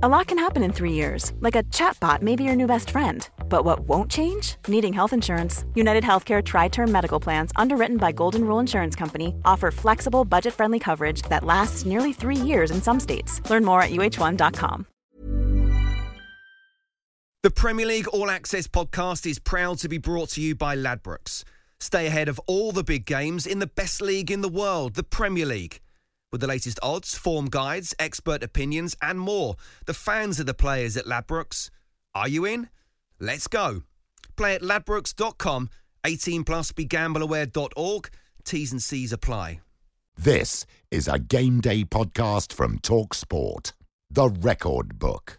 A lot can happen in three years, like a chatbot may be your new best friend. But what won't change? Needing health insurance. United Healthcare Tri Term Medical Plans, underwritten by Golden Rule Insurance Company, offer flexible, budget friendly coverage that lasts nearly three years in some states. Learn more at uhone.com. The Premier League All Access podcast is proud to be brought to you by Ladbrokes. Stay ahead of all the big games in the best league in the world, the Premier League. With the latest odds, form guides, expert opinions, and more, the fans are the players at Ladbrokes. Are you in? Let's go. Play at ladbrokes.com, 18 plus begambleaware.org. T's and C's apply. This is a game day podcast from Talk Sport. The Record Book.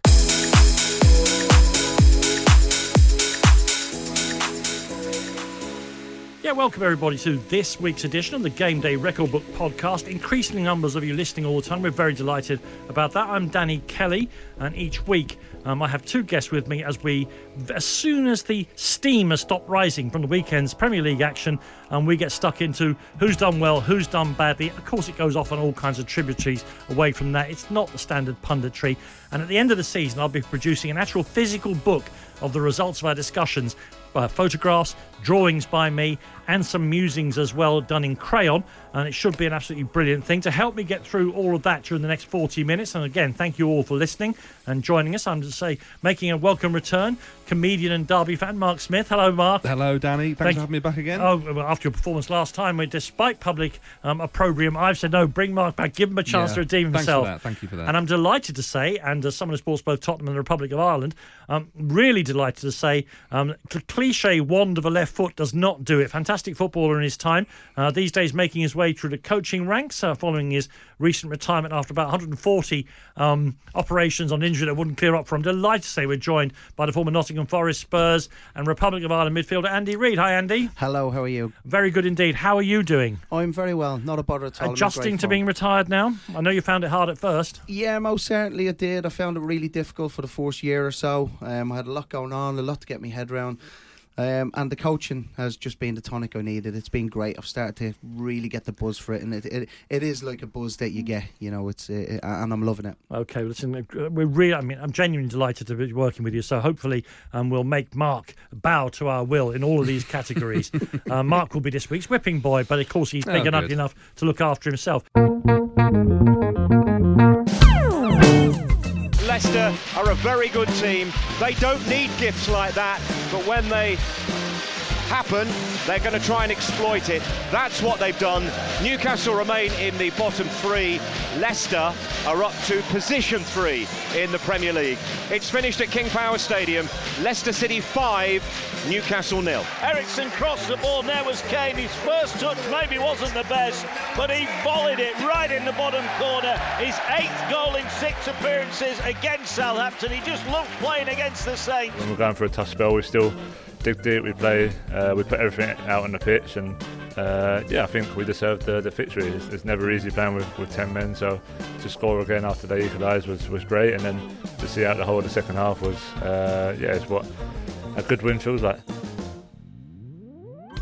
Yeah, welcome everybody to this week's edition of the Game Day Record Book podcast. Increasing numbers of you listening all the time. We're very delighted about that. I'm Danny Kelly, and each week um, I have two guests with me as we, as soon as the steam has stopped rising from the weekend's Premier League action, and um, we get stuck into who's done well, who's done badly. Of course, it goes off on all kinds of tributaries away from that. It's not the standard punditry. And at the end of the season, I'll be producing an actual physical book of the results of our discussions uh, photographs, drawings by me, and some musings as well done in crayon. And it should be an absolutely brilliant thing to help me get through all of that during the next 40 minutes. And again, thank you all for listening and joining us. I'm to say, making a welcome return, comedian and Derby fan Mark Smith. Hello, Mark. Hello, Danny. Thanks Thank- for having me back again. Oh, well, after your performance last time, where despite public um, opprobrium, I've said no, bring Mark back, give him a chance Yeah. to redeem Thanks for himself. that. Thank you for that. And I'm delighted to say, and as someone who supports both Tottenham and the Republic of Ireland, um, really delighted to say, um, cl- cliche wand of a left foot does not do it. Fantastic footballer in his time. Uh, these days, making his way through the coaching ranks, uh, following his recent retirement after about 140 um, operations on injury that wouldn't clear up for him. Delighted to say we're joined by the former Nottingham Forest, Spurs, and Republic of Ireland midfielder Andy Reid. Hi, Andy. Hello, how are you? Very good indeed. How are you doing? I'm very well, not a bother at all. Adjusting to being retired now? I know you found it hard at first. Yeah, most certainly I did. I found it really difficult for the first year or so. Um, I had a lot going on, a lot to get my head around. Um, and the coaching has just been the tonic I needed. It's been great. I've started to really get the buzz for it, and it it, it is like a buzz that you get. You know, it's uh, and I'm loving it. Okay, well, listen, uh, we're really, I mean, I'm genuinely delighted to be working with you. So hopefully, um, we'll make Mark bow to our will in all of these categories. uh, Mark will be this week's whipping boy, but of course, he's Oh, big enough good. enough to look after himself. Leicester are a very good team. They don't need gifts like that, but when they happen, they're going to try and exploit it. That's what they've done. Newcastle remain in the bottom three. Leicester are up to position three in the Premier League. It's finished at King Power Stadium. Leicester City 5, Newcastle nil. Eriksen crossed the ball, and there was Kane. His first touch maybe wasn't the best, but he volleyed it right in the bottom corner. His eighth goal in six appearances against Southampton. He just loved playing against the Saints. when we're going for a tough spell, We're still dig deep. We play, uh, we put everything out on the pitch, and uh, yeah, I think we deserved the, the victory. It's, it's never easy playing with, with ten men, so to score again after they equalised was, was great, and then to see out the whole of the second half was uh, yeah, it's what a good win feels like.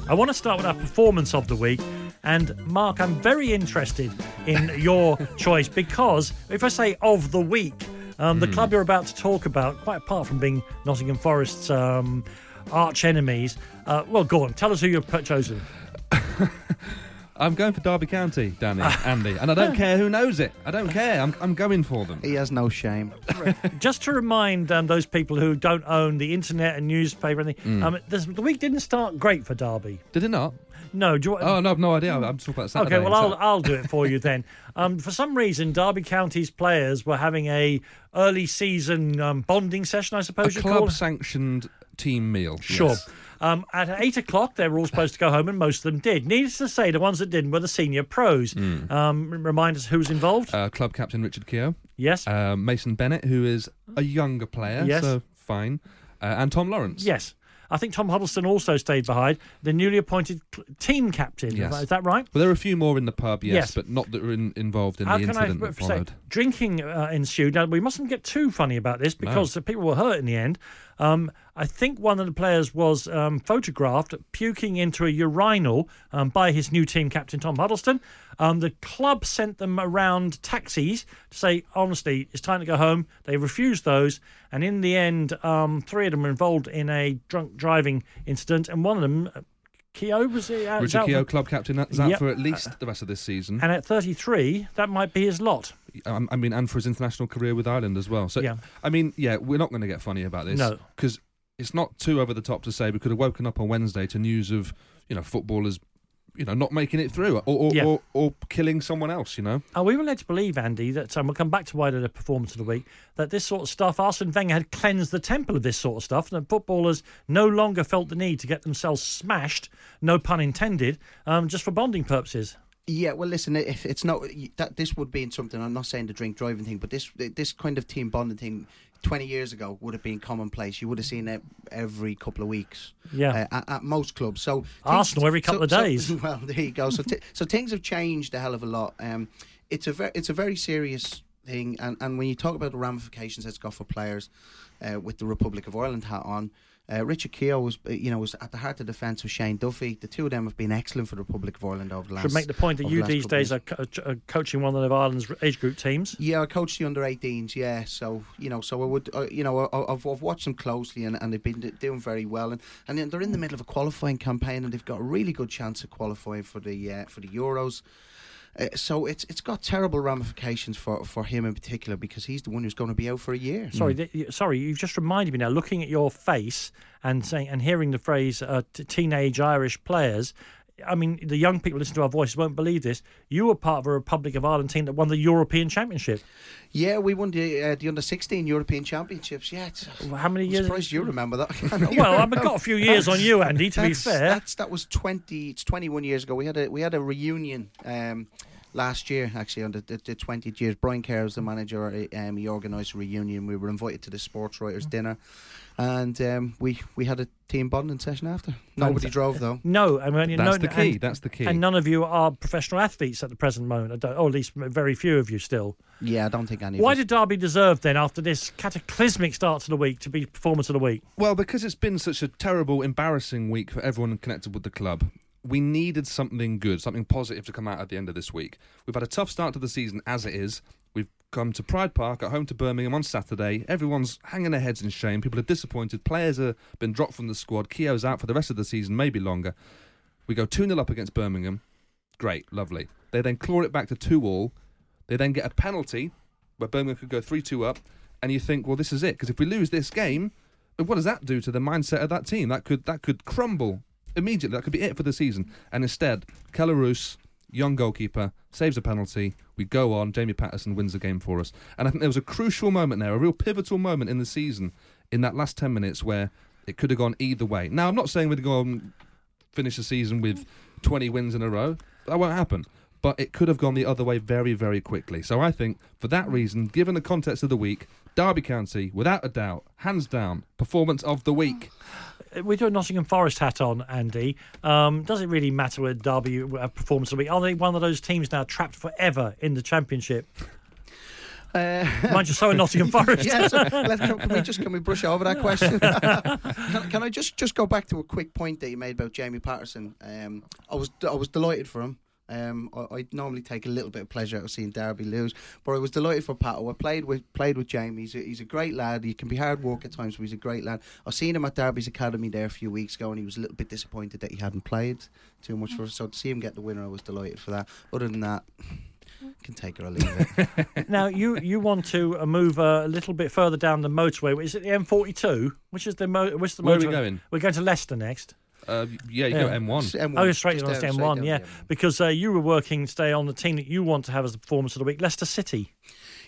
I want to start with our performance of the week. And Mark, I'm very interested in your choice because if I say of the week, um, the club you're about to talk about, quite apart from being Nottingham Forest's um, arch enemies, uh, well, go on, tell us who you've put- chosen. I'm going for Derby County, Danny, Andy, and I don't care who knows it. I don't care. I'm, I'm going for them. He has no shame. Just to remind um, those people who don't own the internet and newspaper, and anything, um, this, the week didn't start great for Derby. Did it not? No, do you, Oh no, I've no idea. I'm talking about Saturday. Okay, well, I'll, I'll do it for you then. Um, for some reason, Derby County's players were having a early season um, bonding session, I suppose you call it. Team meal. Sure. yes. Um, at eight o'clock, they were all supposed to go home, and most of them did. Needless to say, the ones that didn't were the senior pros. Um, remind us who's involved? Uh, club captain Richard Keogh, yes, uh, Mason Bennett, who is a younger player, Yes. so fine, uh, and Tom Lawrence. yes. I think Tom Huddlestone also stayed behind, the newly appointed team captain. Yes. Is that right? Well, there were a few more in the pub, yes, Yes. but not that were in, involved in How the can I incident that say followed. drinking uh, ensued? Now we mustn't get too funny about this because the people were hurt in the end. Um, I think one of the players was um, photographed puking into a urinal um, by his new team captain Tom Huddlestone. Um, the club sent them around taxis to say, honestly, it's time to go home. They refused those, and in the end, um, three of them were involved in a drunk driving incident, and one of them. uh, Keogh was he was Richard Keogh, club captain, is out Yep. for at least the rest of this season. and at 33, that might be his lot. Um, I mean, and for his international career with Ireland as well. So, Yeah. I mean, yeah, we're not going to get funny about this. No. because it's not too over the top to say we could have woken up on Wednesday to news of you know footballers, you know, not making it through or or, Yeah. or, or killing someone else. You know, Oh, we were led to believe, Andy, that um, we'll come back to wider the performance of the week, that this sort of stuff, Arsene Wenger had cleansed the temple of this sort of stuff, and that footballers no longer felt the need to get themselves smashed, no pun intended, um, just for bonding purposes. Yeah, well, listen, if it's not that this would be in something. I'm not saying the drink driving thing, but this this kind of team bonding thing, 20 years ago would have been commonplace. You would have seen it every couple of weeks. Yeah. uh, at, at most clubs. So Arsenal every couple of so- days. well, there you go. So t- so things have changed a hell of a lot. Um, it's a very it's a very serious thing, and and when you talk about the ramifications it's got for players, uh, with the Republic of Ireland hat on. Uh, Richard Keogh was, uh, you know, was at the heart of the defence with Shane Duffy. The two of them have been excellent for the Republic of Ireland over the last. Should make the point that you last these days are, co- are coaching one of Ireland's age group teams. Yeah, I coached the under 18s. Yeah, so you know, so I would, uh, you know, I, I've, I've watched them closely, and, and they've been doing very well, and and they're in the middle of a qualifying campaign, and they've got a really good chance of qualifying for the uh, for the Euros. Uh, so it's it's got terrible ramifications for, for him in particular because he's the one who's going to be out for a year. Sorry, th- sorry, you've just reminded me now. Looking at your face and saying and hearing the phrase uh, t- "teenage Irish players," I mean, the young people listening to our voices won't believe this. You were part of a Republic of Ireland team that won the European Championship. Yeah, we won the uh, the under 16 European Championships. Yeah, it's, How many I'm years? surprised you remember that. Well, I've got a few years on you, Andy. To be fair, that's that was twenty. It's twenty one years ago. We had a we had a reunion um, last year actually on the the twentieth years. Brian Kerr was the manager. Um, he organised a reunion. We were invited to the sports writers dinner, and um, we we had a team bonding session after. Nobody drove though. no. I mean, that's no, the key. And, that's the key. and none of you are professional athletes at the present moment, or at least very few of you still. Yeah, I don't think any. Why of us- did Derby deserve then, after this cataclysmic start to the week, to be performance of the week? Well, because it's been such a terrible, embarrassing week for everyone connected with the club, we needed something good, something positive to come out at the end of this week. We've had a tough start to the season as it is. We've come to Pride Park at home to Birmingham on Saturday. Everyone's hanging their heads in shame. People are disappointed. Players have been dropped from the squad. Keogh's out for the rest of the season, maybe longer. We go 2 0 up against Birmingham. Great, lovely. They then claw it back to 2 all. They then get a penalty where Birmingham could go 3 2 up. And you think, well, this is it. Because if we lose this game, what does that do to the mindset of that team? That could that could crumble immediately. That could be it for the season. And instead, Keller young goalkeeper, saves a penalty. We go on. Jamie Paterson wins the game for us. And I think there was a crucial moment there, a real pivotal moment in the season, in that last ten minutes where it could have gone either way. Now, I'm not saying we'd go and finish the season with 20 wins in a row. That won't happen. But it could have gone the other way very, very quickly. So I think, for that reason, given the context of the week, Derby County, without a doubt, hands down, performance of the week. With your Nottingham Forest hat on, Andy, um, does it really matter where Derby uh, performance of the week? Are they one of those teams now trapped forever in the Championship? Uh, Mind you, so are Nottingham Forest. yes, let, can, can we just can we brush over that question? can, can I just just go back to a quick point that you made about Jamie Paterson? Um, I was I was delighted for him. Um, I, I normally take a little bit of pleasure out of seeing Derby lose, but I was delighted for Pat. I played with played with Jamie. He's a, he's a great lad. He can be hard work at times, but he's a great lad. I seen him at Derby's academy there a few weeks ago, and he was a little bit disappointed that he hadn't played too much for us. So to see him get the winner, I was delighted for that. Other than that, can take it or leave it. Now you you want to uh, move uh, a little bit further down the motorway. Is it the M42? Which is the mo- which is the Where are we motorway? going? We're going to Leicester next. Uh, yeah, you Yeah. go M1. Just M1, Oh, you're straight just on down- M1, down yeah. the M1. Because uh, you were working today on the team that you want to have as the performance of the week, Leicester City.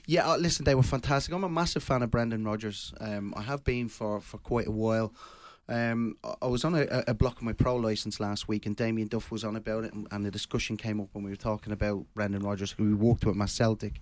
Yeah, uh, listen, they were fantastic. I'm a massive fan of Brendan Rodgers. Um, I have been for, for quite a while. Um, I- I was on a, a block of my pro license last week, and Damien Duff was on about it, and, and the discussion came up when we were talking about Brendan Rodgers, who we worked with at Celtic.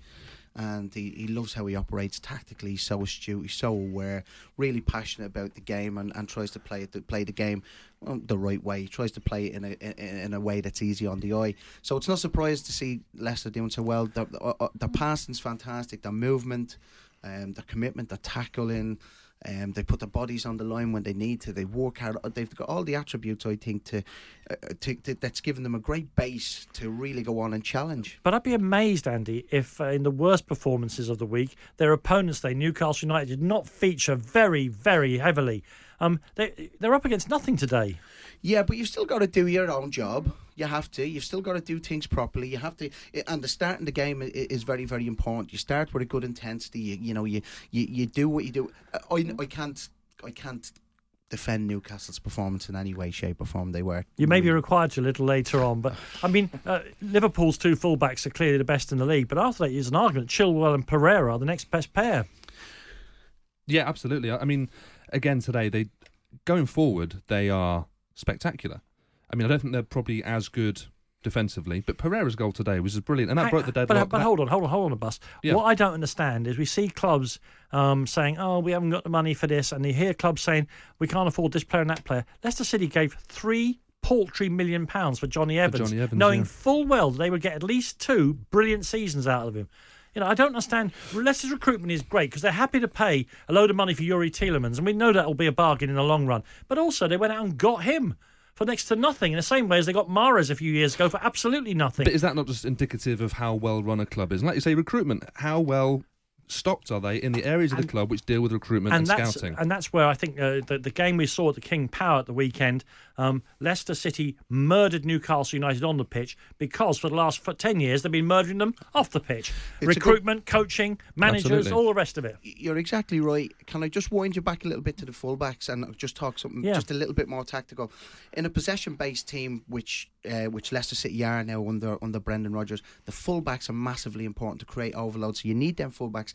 And he, he loves how he operates tactically. He's so astute. He's so aware. Really passionate about the game, and, and tries to play to play the game um, the right way. He tries to play it in a in, in a way that's easy on the eye. So it's not surprised to see Leicester doing so well. Uh, uh, their passing's fantastic. Their movement, um, their commitment, their tackling. Um, they put their bodies on the line when they need to. They work hard. They've got all the attributes, I think, to, uh, to, to that's given them a great base to really go on and challenge. But I'd be amazed, Andy, if uh, in the worst performances of the week, their opponents, they Newcastle United, did not feature very, very heavily. Um, they they're up against nothing today. Yeah, but you've still got to do your own job. You have to. You've still got to do things properly. You have to, and the start in the game is very, very important. You start with a good intensity. You, you know, you, you, you do what you do. I, I can't, I can't defend Newcastle's performance in any way, shape, or form. They were. You may be required to a little later on, but I mean, uh, Liverpool's two fullbacks are clearly the best in the league. But after that, there's an argument: Chilwell and Pereira are the next best pair. Yeah, absolutely. I mean, again today, they going forward, they are spectacular. I mean, I don't think they're probably as good defensively, but Pereira's goal today was brilliant, and that I, broke the deadlock. But, but hold on, hold on, hold on, a bus. Yeah. What I don't understand is we see clubs um, saying, "Oh, we haven't got the money for this," and you hear clubs saying, "We can't afford this player and that player." Leicester City gave three paltry million pounds for Jonny Evans, for Jonny Evans knowing yeah. full well they would get at least two brilliant seasons out of him. You know, I don't understand. Leicester's recruitment is great because they're happy to pay a load of money for Youri Tielemans, and we know that will be a bargain in the long run. But also, they went out and got him for next to nothing in the same way as they got Mahrez a few years ago for absolutely nothing. But is that not just indicative of how well run a club is? And like you say, recruitment, how well stocked are they in the areas of the club which deal with recruitment and, and scouting? And that's where I think uh, the, the game we saw at the King Power at the weekend, um, Leicester City murdered Newcastle United on the pitch because for the last 10 years they've been murdering them off the pitch. It's Recruitment, good... coaching, managers, Absolutely. all the rest of it. You're exactly right. Can I just wind you back a little bit to the fullbacks and just talk something yeah. just a little bit more tactical? In a possession-based team, which uh, which Leicester City are now under under Brendan Rodgers, the fullbacks are massively important to create overload. So you need them fullbacks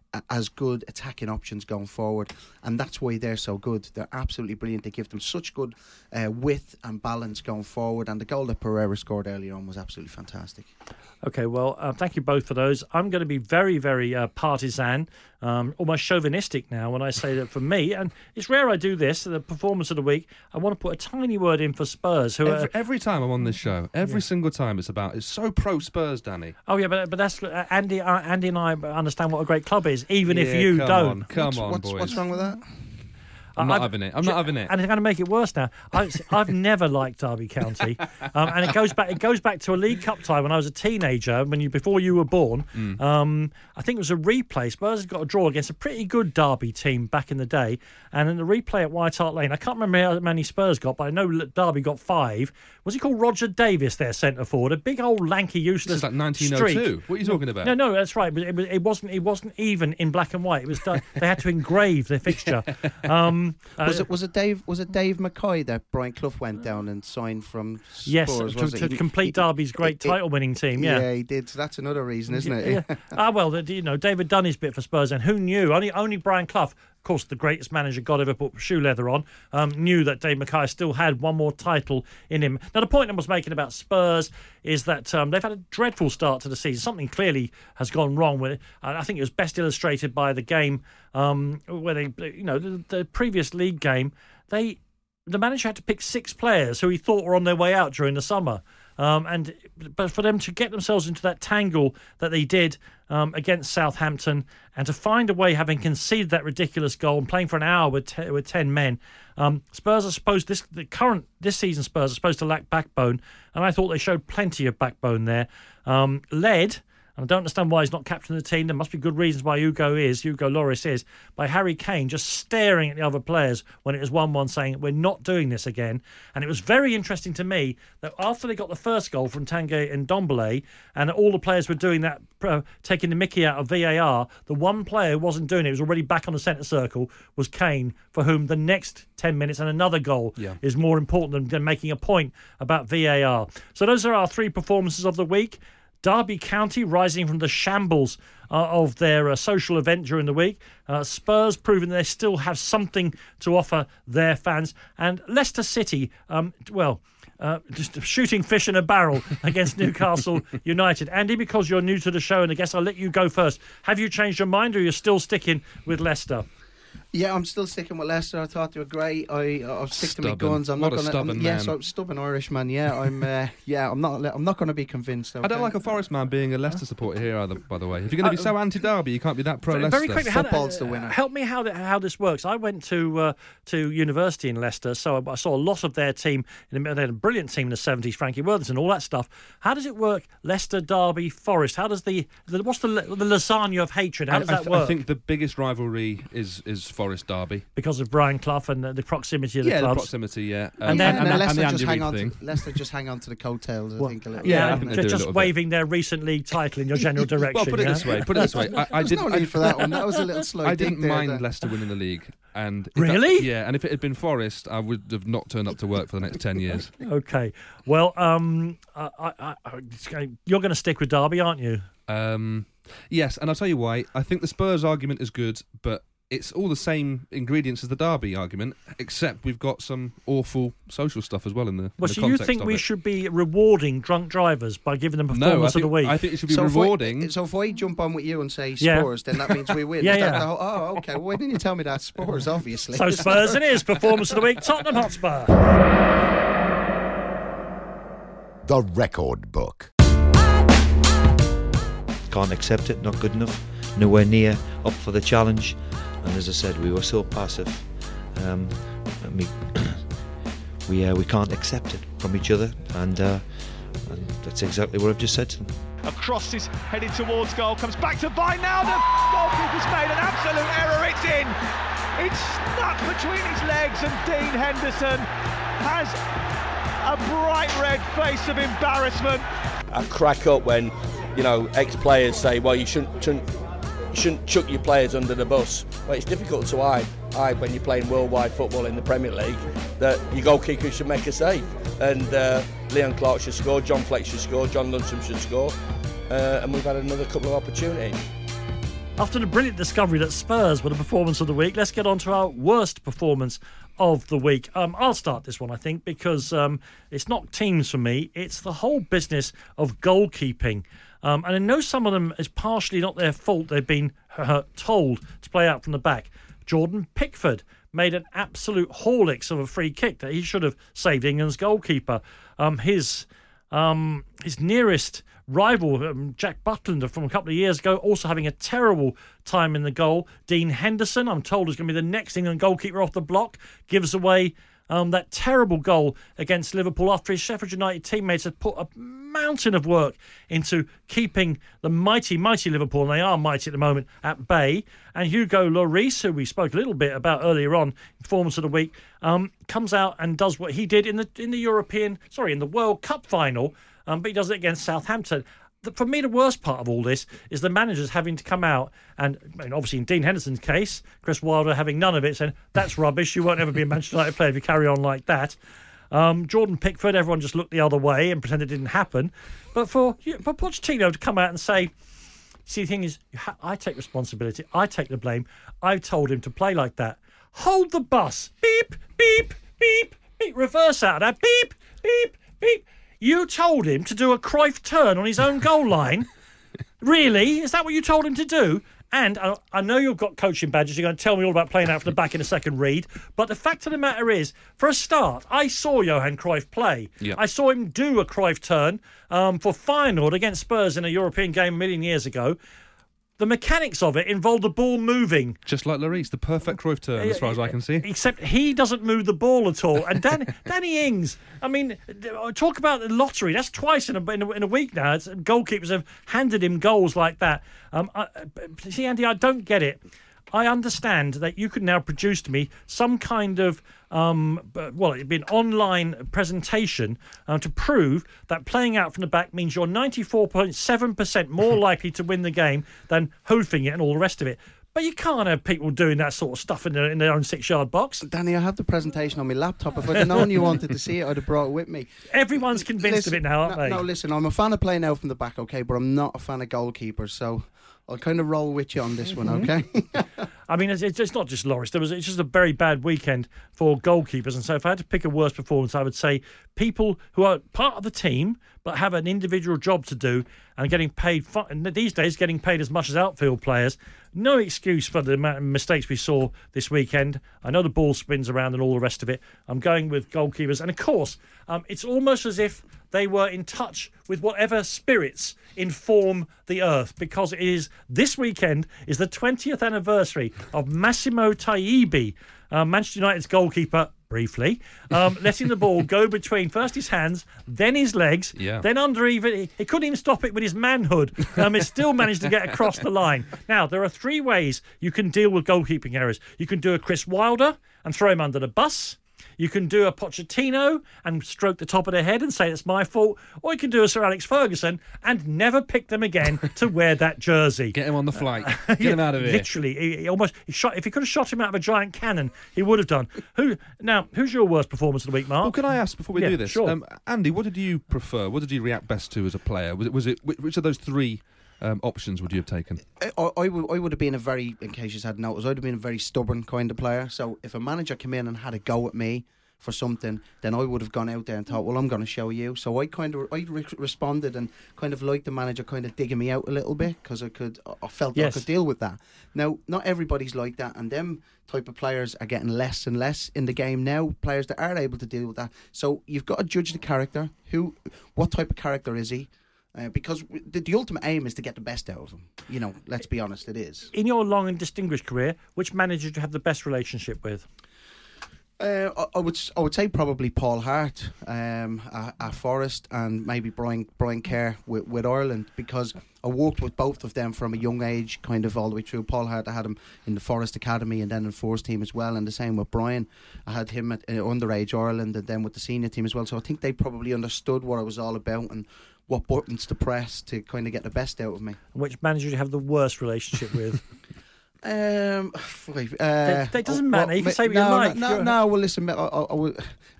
as good attacking options going forward, and that's why they're so good. They're absolutely brilliant. They give them such good uh, width and balance going forward, and the goal that Pereira scored earlier on was absolutely fantastic. Okay, well, uh, thank you both for those. I'm going to be very, very uh, partisan, um, almost chauvinistic now when I say that for me, and it's rare I do this, the performance of the week, I want to put a tiny word in for Spurs. Who every, are, every time I'm on this show, every yeah. single time it's about, it's so pro Spurs, Danny. Oh, yeah, but, but that's uh, Andy, uh, Andy and I understand what a great club is, even yeah, if you come don't. On, come what's, on, what's, boys. What's wrong with that? I'm not I've, having it. I'm not having it. And it's going to make it worse now. I, have never liked Derby County, um, and it goes back. It goes back to a League Cup tie when I was a teenager, when you before you were born. Mm. Um, I think it was a replay. Spurs got a draw against a pretty good Derby team back in the day, and in the replay at White Hart Lane, I can't remember how many Spurs got, but I know Derby got five. Was he called Roger Davies, their centre forward, a big old lanky useless? Is like 1902. Streak. What are you talking about? No, no, that's right. But it, it, wasn't. It wasn't even in black and white. It was. Done, they had to engrave their fixture. Um, was uh, it? Was it Dave? Was it Dave Mackay that Brian Clough went down and signed from? Spurs, yes, to, to complete Derby's great title-winning team. Yeah, yeah, he did. So that's another reason, isn't it? Yeah. ah, well, you know, David done his bit for Spurs, and who knew? Only, only Brian Clough of course, the greatest manager God ever put shoe leather on, um, knew that Dave Mackay still had one more title in him. Now, the point I was making about Spurs is that um, they've had a dreadful start to the season. Something clearly has gone wrong with it. I think it was best illustrated by the game um, where they, you know, the, the previous league game, they the manager had to pick six players who he thought were on their way out during the summer. Um, and but for them to get themselves into that tangle that they did um, against Southampton, and to find a way, having conceded that ridiculous goal and playing for an hour with te- with ten men, um, Spurs are supposed this the current this season Spurs are supposed to lack backbone, and I thought they showed plenty of backbone there. Um, led and I don't understand why he's not captain of the team. There must be good reasons why Hugo is, Hugo Lloris is, by Harry Kane just staring at the other players when it was 1 1, saying, We're not doing this again. And it was very interesting to me that after they got the first goal from Tanguy and Ndombele, and all the players were doing that, uh, taking the mickey out of VAR, the one player who wasn't doing it, was already back on the centre circle, was Kane, for whom the next 10 minutes and another goal yeah. is more important than, than making a point about VAR. So those are our three performances of the week. Derby County rising from the shambles uh, of their uh, social event during the week. Uh, Spurs proving they still have something to offer their fans. And Leicester City, um, well, uh, just shooting fish in a barrel against Newcastle United. Andy, because you're new to the show, and I guess I'll let you go first. Have you changed your mind, or you're still sticking with Leicester? Yeah, I'm still sticking with Leicester. I thought they were great. I I'll stick to my guns. I'm What not gonna. stubborn I'm, yeah, man. so stubborn Irishman. Yeah, I'm. Uh, yeah, I'm not. I'm not going to be convinced. I don't like a Forest man being a Leicester supporter here either. By the way, if you're going to be Uh, so anti-Derby, you can't be that pro Very- Leicester. Very quickly, how, Football's the winner. help me how th- how this works. I went to uh, to university in Leicester, so I, I saw a lot of their team. In the, they had a brilliant team in the seventies, Frankie Worthington, all that stuff. How does it work? Leicester, Derby, Forest. How does the, the what's the the lasagna of hatred? How I, does I that th- work? I think the biggest rivalry is is Forest Forest derby. because of Brian Clough and the, the proximity of the yeah, the clubs. proximity. Yeah, And Um, then- and, and then the Leicester just Andy hang on. thing. To, Leicester just hang on to the coattails. I Well, think a little. yeah, I bit. think they just, just little bit. waving their recent league title in your general direction. Well, put it yeah? this way. Put it this way. I, I didn't. no need for that one. That was a little slow. I didn't mind then. Leicester winning the league, and if that- Really? yeah. And if it had been Forest, I would have not turned up to work for the next ten years. Okay. Well, um, I, I, I, you're going to stick with Derby, aren't you? Um, yes, and I'll tell you why. I think the Spurs argument is good, but it's all the same ingredients as the Derby argument, except we've got some awful social stuff as well in the. in Well, the so you think we it. should be rewarding drunk drivers by giving them No, I performance think, of the week? I think it should be So if, we, rewarding. so if I jump on with you and say Yeah. Spurs, then that means we win. Yeah, yeah. whole- oh, okay. Well, why didn't you tell me that Spurs? Obviously. so Spurs it is. Performance of the week, Tottenham Hotspur. The Record Book. Can't accept it, not good enough, nowhere near up for the challenge. And as I said, we were so passive. Um, and we we, uh, we can't accept it from each other, and, uh, and that's exactly what I've just said to them. Across is headed towards goal, comes back to Wijnaldum. Goalkeeper's made an absolute error. It's in. It's stuck between his legs, and Dean Henderson has a bright red face of embarrassment. I crack up when, you know, ex-players say, "Well, you shouldn't, shouldn't, you shouldn't chuck your players under the bus." Well, it's difficult to hide, hide when you're playing worldwide football in the Premier League that your goalkeeper should make a save, and uh, Leon Clarke should score, John Fleck should score, John Lundstram should score, uh, and we've had another couple of opportunities. After the brilliant discovery that Spurs were the performance of the week, let's get on to our worst performance of the week. Um, I'll start this one, I think, because um, it's not teams for me, it's the whole business of goalkeeping. Um, and I know some of them is partially not their fault, they've been uh, told to play out from the back. Jordan Pickford made an absolute horlicks of a free kick that he should have saved England's goalkeeper. Um, his um, his nearest rival, um, Jack Butland from a couple of years ago, also having a terrible time in the goal. Dean Henderson, I'm told, is going to be the next England goalkeeper off the block, gives away um, that terrible goal against Liverpool after his Sheffield United teammates had put a mountain of work into keeping the mighty, mighty Liverpool, and they are mighty at the moment, at bay. And Hugo Lloris, who we spoke a little bit about earlier on, performance of the week, um, comes out and does what he did in the in the European, sorry, in the World Cup final, um, but he does it against Southampton. The, for me, the worst part of all this is the managers having to come out and, mean, obviously in Dean Henderson's case, Chris Wilder having none of it, saying that's rubbish. You won't ever be a Manchester United player if you carry on like that. Um, Jordan Pickford, everyone just looked the other way and pretended it didn't happen. But for for Pochettino to come out and say, see, the thing is, I take responsibility, I take the blame. I told him to play like that. Hold the bus. Beep, beep, beep, beep. Reverse out of that. Beep, beep, beep. You told him to do a Cruyff turn on his own goal line. Really? Is that what you told him to do? And I, I know you've got coaching badges. You're going to tell me all about playing out from the back in a second, Reid. But the fact of the matter is, for a start, I saw Johan Cruyff play. Yeah. I saw him do a Cruyff turn um, for Feyenoord against Spurs in a European game a million years ago. The mechanics of it involved the ball moving. Just like Lloris, the perfect Cruyff turn, as far as I can see. Except he doesn't move the ball at all. And Dan, Danny Ings, I mean, talk about the lottery. That's twice in a, in a, in a week now. It's, goalkeepers have handed him goals like that. Um, I, see, Andy, I don't get it. I understand that you could now produce to me some kind of, um, well, it'd be an online presentation uh, to prove that playing out from the back means you're 94.7% more likely to win the game than hoofing it and all the rest of it. But you can't have people doing that sort of stuff in their, in their own six yard box. Danny, I have the presentation on my laptop. If I'd known you wanted to see it, I'd have brought it with me. Everyone's convinced of it now, aren't no, they? No, listen, I'm a fan of playing out from the back, okay, but I'm not a fan of goalkeepers, so I'll kind of roll with you on this one, Mhm. okay? I mean, it's, it's not just Lloris. There was it's just a very bad weekend for goalkeepers, and so if I had to pick a worst performance, I would say people who are part of the team but have an individual job to do and getting paid. and These days, getting paid as much as outfield players. No excuse for the amount of mistakes we saw this weekend. I know the ball spins around and all the rest of it. I'm going with goalkeepers, and of course, um, it's almost as if they were in touch with whatever spirits inform the earth because it is this weekend is the 20th anniversary of Massimo Taibi, uh, Manchester United's goalkeeper. Briefly, um, letting the ball go between first his hands, then his legs, Yeah. then under even he, he couldn't even stop it with his manhood. Um, he still managed to get across the line. Now there are three ways you can deal with goalkeeping errors. You can do a Chris Wilder and throw him under the bus. You can do a Pochettino and stroke the top of their head and say it's my fault, or you can do a Sir Alex Ferguson and never pick them again to wear that jersey. Get him on the flight. Get him out of here. Literally, he, he almost he shot. If he could have shot him out of a giant cannon, he would have done. Who now? Who's your worst performance of the week, Mark? Well, can I ask before we Yeah, do this, sure. um, Andy? What did you prefer? What did you react best to as a player? Was it, was it which of those three um, options would you have taken? I, I, I would, I would have been a very, in case you hadn't noticed, I'd have been a very stubborn kind of player. So if a manager came in and had a go at me for something, then I would have gone out there and thought, well, I'm going to show you. So I kind of, I re- responded and kind of liked the manager kind of digging me out a little bit because I could, I felt Yes. I could deal with that. Now, not everybody's like that, and them type of players are getting less and less in the game now. Players that are able to deal with that. So you've got to judge the character. Who, what type of character is he? Uh, because the, the ultimate aim is to get the best out of them. You know, let's be honest, it is. In your long and distinguished career, which manager do you have the best relationship with? Uh, I, I would I would say probably Paul Hart um, at, at Forest and maybe Brian Brian Kerr with, with Ireland because I worked with both of them from a young age, kind of all the way through. Paul Hart, I had him in the Forest Academy and then in Forest team as well, and the same with Brian. I had him at uh, underage Ireland and then with the senior team as well. So I think they probably understood what I was all about and what buttons to press to kind of get the best out of me. Which manager do you have the worst relationship with? Um, wait, uh, That- that doesn't well, matter. You can say what no, you like. No, no, no, well, listen, me- I, I, I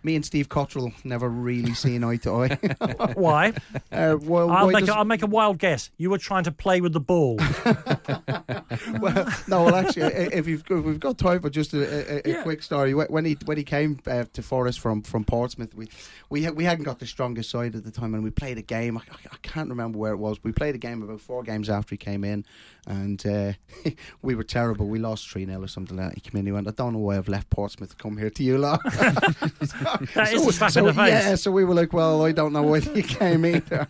me and Steve Cotterill never really seen eye to eye. Why? Uh, well, I'll why make, does- a, I'll make a wild guess. You were trying to play with the ball. well, no, well, actually, if you've if we've got time for just a, a, a Yeah. quick story, when he when he came uh, to Forest from, from Portsmouth, we we ha- we hadn't got the strongest side at the time, and we played a game. I, I can't remember where it was. We played a game about four games after he came in, and uh, we were terrible. We lost three 0 or something like that. He came in, he went, "I don't know why I've left Portsmouth to come here to you lot." That is a slap so, in the face. Yeah, so we were like, "Well, I don't know why you came either."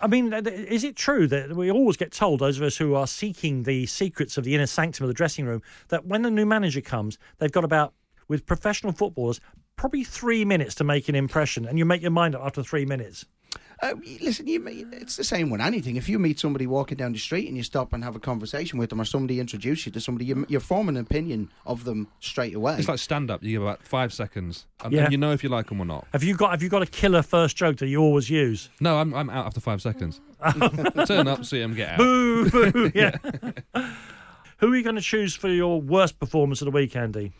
I mean, is it true that we always get told, those of us who are seeking the secrets of the inner sanctum of the dressing room, that when the new manager comes, they've got about, with professional footballers, probably three minutes to make an impression, and you make your mind up after three minutes. Uh, listen, you, may- it's the same with anything. If you meet somebody walking down the street and you stop and have a conversation with them, or somebody introduce you to somebody, you, you're forming an opinion of them straight away. It's like stand up. You give about five seconds, and Yeah. then you know if you like them or not. Have you got Have you got a killer first joke that you always use? No, I'm, I'm out after five seconds. Turn up, see him, get out. Boo, boo, yeah. Who are you going to choose for your worst performance of the week, Andy?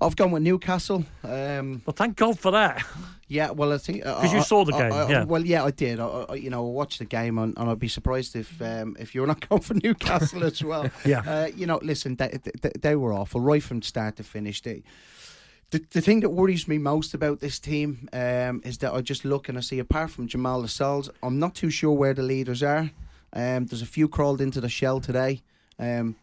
I've gone with Newcastle. Um, well, thank God for that. Yeah, well, I think Because you saw the game, yeah. Well, yeah, I did. I, I, you know, I watched the game, and, and I'd be surprised if um, if you're not going for Newcastle as well. Yeah. Uh, you know, listen, they, they, they were awful right from start to finish. They, the, the thing that worries me most about this team um, is that I just look and I see, apart from Jamal Lascelles, I'm not too sure where the leaders are. Um, there's a few crawled into the shell today. Um,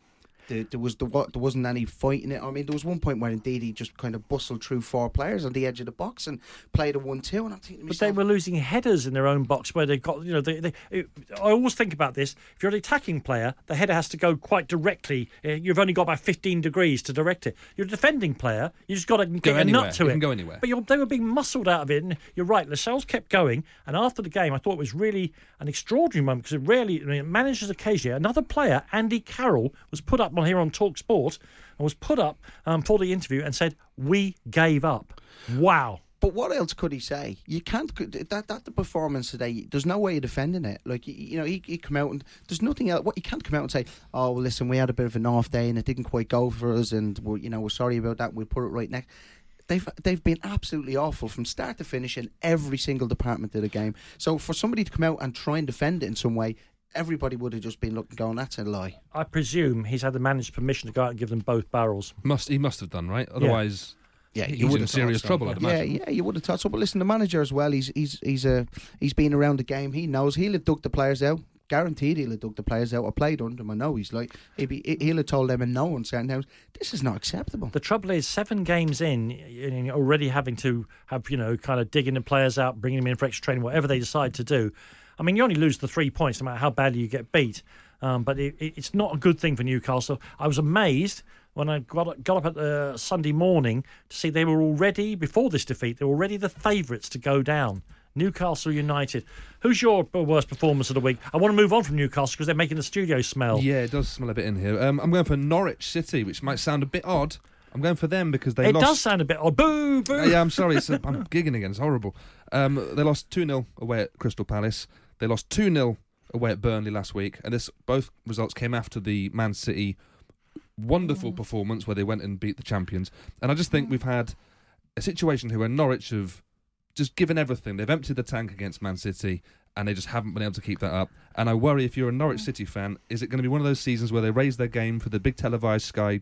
there, there was the what there wasn't any fighting it. I mean, there was one point where indeed he just kind of bustled through four players on the edge of the box and played a one-two. And I'm thinking, to But they were losing headers in their own box where they've got, you know, they, they, it, I always think about this. If you're an attacking player, the header has to go quite directly. Uh, You've only got about 15 degrees to direct it. You're a defending player, you just got to get a nut to You it. can go anywhere. But you're, they were being muscled out of it. And you're right, Lascelles kept going. And after the game, I thought it was really an extraordinary moment because it rarely, I mean, managers occasionally, another player, Andy Carroll, was put up on here on Talk Sport and was put up um, for the interview and said, We gave up. Wow. But what else could he say? You can't that that the performance today. There's no way of defending it. Like you, know, he, he come out and there's nothing else. What you can't come out and say, "Oh, well, listen, we had a bit of an off day and it didn't quite go for us, and we're you know we're sorry about that. We'll put it right next." They've they've been absolutely awful from start to finish in every single department of the game. So for somebody to come out and try and defend it in some way, everybody would have just been looking, going, "That's a lie." I presume he's had the manager's permission to go out and give them both barrels. Must he must have done right? Otherwise, Yeah, he's you would in have serious so. trouble. I'd Yeah, imagine. yeah, you would have thought so. But listen, the manager as well. He's he's he's a he's been around the game. He knows he'll have dug the players out. Guaranteed, he'll have dug the players out. I played under him. I know he's like he'll, be, he'll have told them in no uncertain terms. This is not acceptable. The trouble is, seven games in, and you're already having to have, you know, kind of digging the players out, bringing them in for extra training, whatever they decide to do. I mean, you only lose the three points no matter how badly you get beat. Um, but it, it- it's not a good thing for Newcastle. I was amazed when I got, got up at the Sunday morning to see they were already, before this defeat, they were already the favourites to go down. Newcastle United. Who's your worst performance of the week? I want to move on from Newcastle because they're making the studio smell. Yeah, it does smell a bit in here. Um, I'm going for Norwich City, which might sound a bit odd. I'm going for them because they it lost. does sound a bit odd. Boo, boo. Uh, yeah, I'm sorry. It's, I'm gigging again. It's horrible. Um, they lost 2 0 away at Crystal Palace. They lost 2 0 away at Burnley last week. And this both results came after the Man City wonderful performance where they went and beat the champions. And I just think we've had a situation here where Norwich have just given everything. They've emptied the tank against Man City. And they just haven't been able to keep that up. And I worry if you're a Norwich City fan, is it going to be one of those seasons where they raise their game for the big televised Sky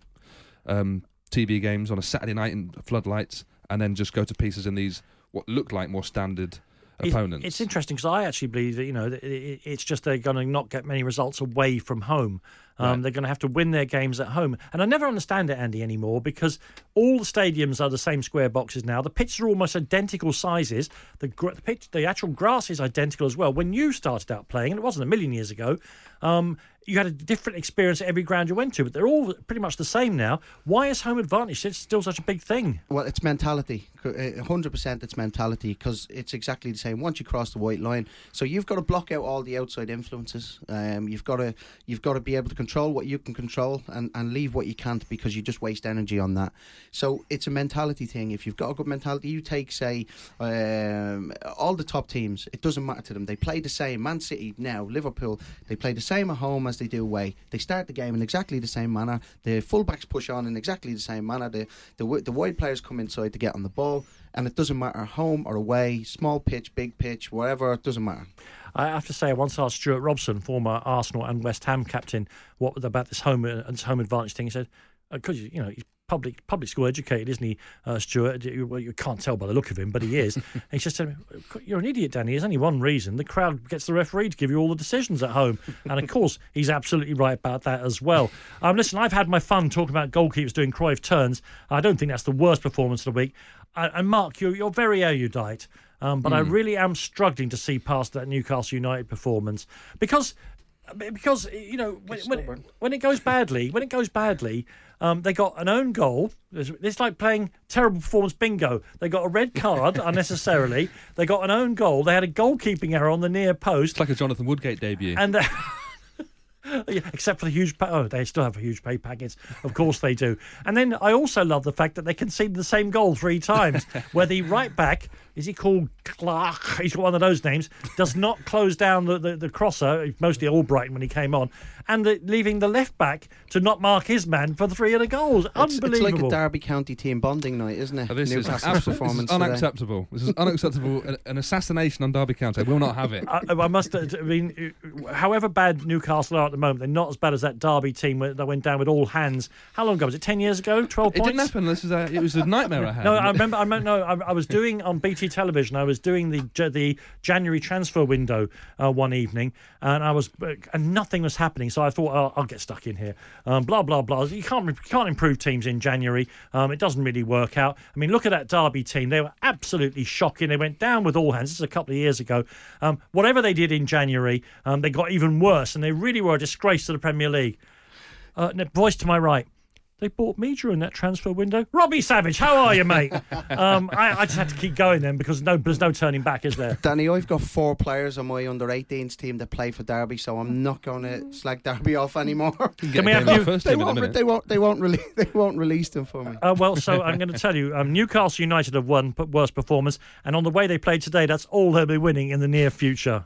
um, TV games on a Saturday night in floodlights, and then just go to pieces in these what look like more standard opponents. It's interesting because I actually believe that you know it's just they're going to not get many results away from home. Um, Right. They're going to have to win their games at home, and I never understand it, Andy, anymore because all the stadiums are the same square boxes now. The pitches are almost identical sizes. The gr- the pitch, the actual grass is identical as well. When you started out playing, and it wasn't a million years ago. Um, you had a different experience at every ground you went to, but they're all pretty much the same now. Why is home advantage still such a big thing? Well, it's mentality. A hundred percent, it's mentality because it's exactly the same. Once you cross the white line, so you've got to block out all the outside influences. Um, you've got to you've got to be able to control what you can control and, and leave what you can't because you just waste energy on that. So it's a mentality thing. If you've got a good mentality, you take say um, all the top teams. It doesn't matter to them. They play the same. Man City now, Liverpool. They play the same at home as they do away. They start the game in exactly the same manner. The fullbacks push on in exactly the same manner. The the, the wide players come inside to get on the ball, and it doesn't matter home or away, small pitch, big pitch, whatever, It doesn't matter. I have to say, I once asked Stewart Robson, former Arsenal and West Ham captain, what about this home uh, this home advantage thing. He said, "Because you know he's public public school educated, isn't he, uh, Stewart? You, well, you can't tell by the look of him, but he is." and he just said, "You're an idiot, Danny. There's only one reason: the crowd gets the referee to give you all the decisions at home." and of course, he's absolutely right about that as well. Um, listen, I've had my fun talking about goalkeepers doing Cruyff turns. I don't think that's the worst performance of the week. Uh, and Mark, you're, you're very erudite. Um, but I Hmm. really am struggling to see past that Newcastle United performance because because you know when, when, when it goes badly, when it goes badly, um, they got an own goal. It's, it's like playing terrible performance bingo. They got a red card unnecessarily. They got an own goal. They had a goalkeeping error on the near post. It's like a Jonathan Woodgate debut. And uh, yeah, except for the huge, pa- oh, they still have a huge pay packets. Of course they do. And then I also love the fact that they conceded the same goal three times. where the right back is he called Clark? He's got one of those names. Does not close down the, the, the crosser, mostly Albrighton when he came on, and the, leaving the left back to not mark his man for three of the goals. It's, it's like a Derby County team bonding night, isn't it? Oh, this is, Newcastle's abso- this is performance today. unacceptable. This is unacceptable. An, an assassination on Derby County. I will not have it. I, I must. Uh, I mean, uh, however bad Newcastle are at the moment, they're not as bad as that Derby team that went down with all hands. How long ago was it? Ten years ago? Twelve It points. didn't happen. This is a, it was a nightmare I had. No, I remember. I remember. No, I, I was doing on BT television. I was doing the the January transfer window uh, one evening, and I was uh, and nothing was happening. So I thought, oh, I'll get stuck in here. Um, blah blah blah. You can't you can't improve teams in January. Um, it doesn't really work out. I mean, look at that Derby team. They were absolutely shocking. They went down with all hands. This is a couple of years ago. Um, whatever they did in January, um, they got even worse, and they really were a disgrace to the Premier League. Uh, voice to my right. They bought me during that transfer window. Robbie Savage, how are you, mate? um, I, I just had to keep going then because no, there's no turning back, is there? Danny, I've got four players on my under 18s team that play for Derby, so I'm not going to slag Derby off anymore. Can we have you? they, won't, they won't. They won't release. They won't release them for me. Uh, well, so I'm going to tell you, um, Newcastle United have won p- worst performance, and on the way they played today, that's all they'll be winning in the near future.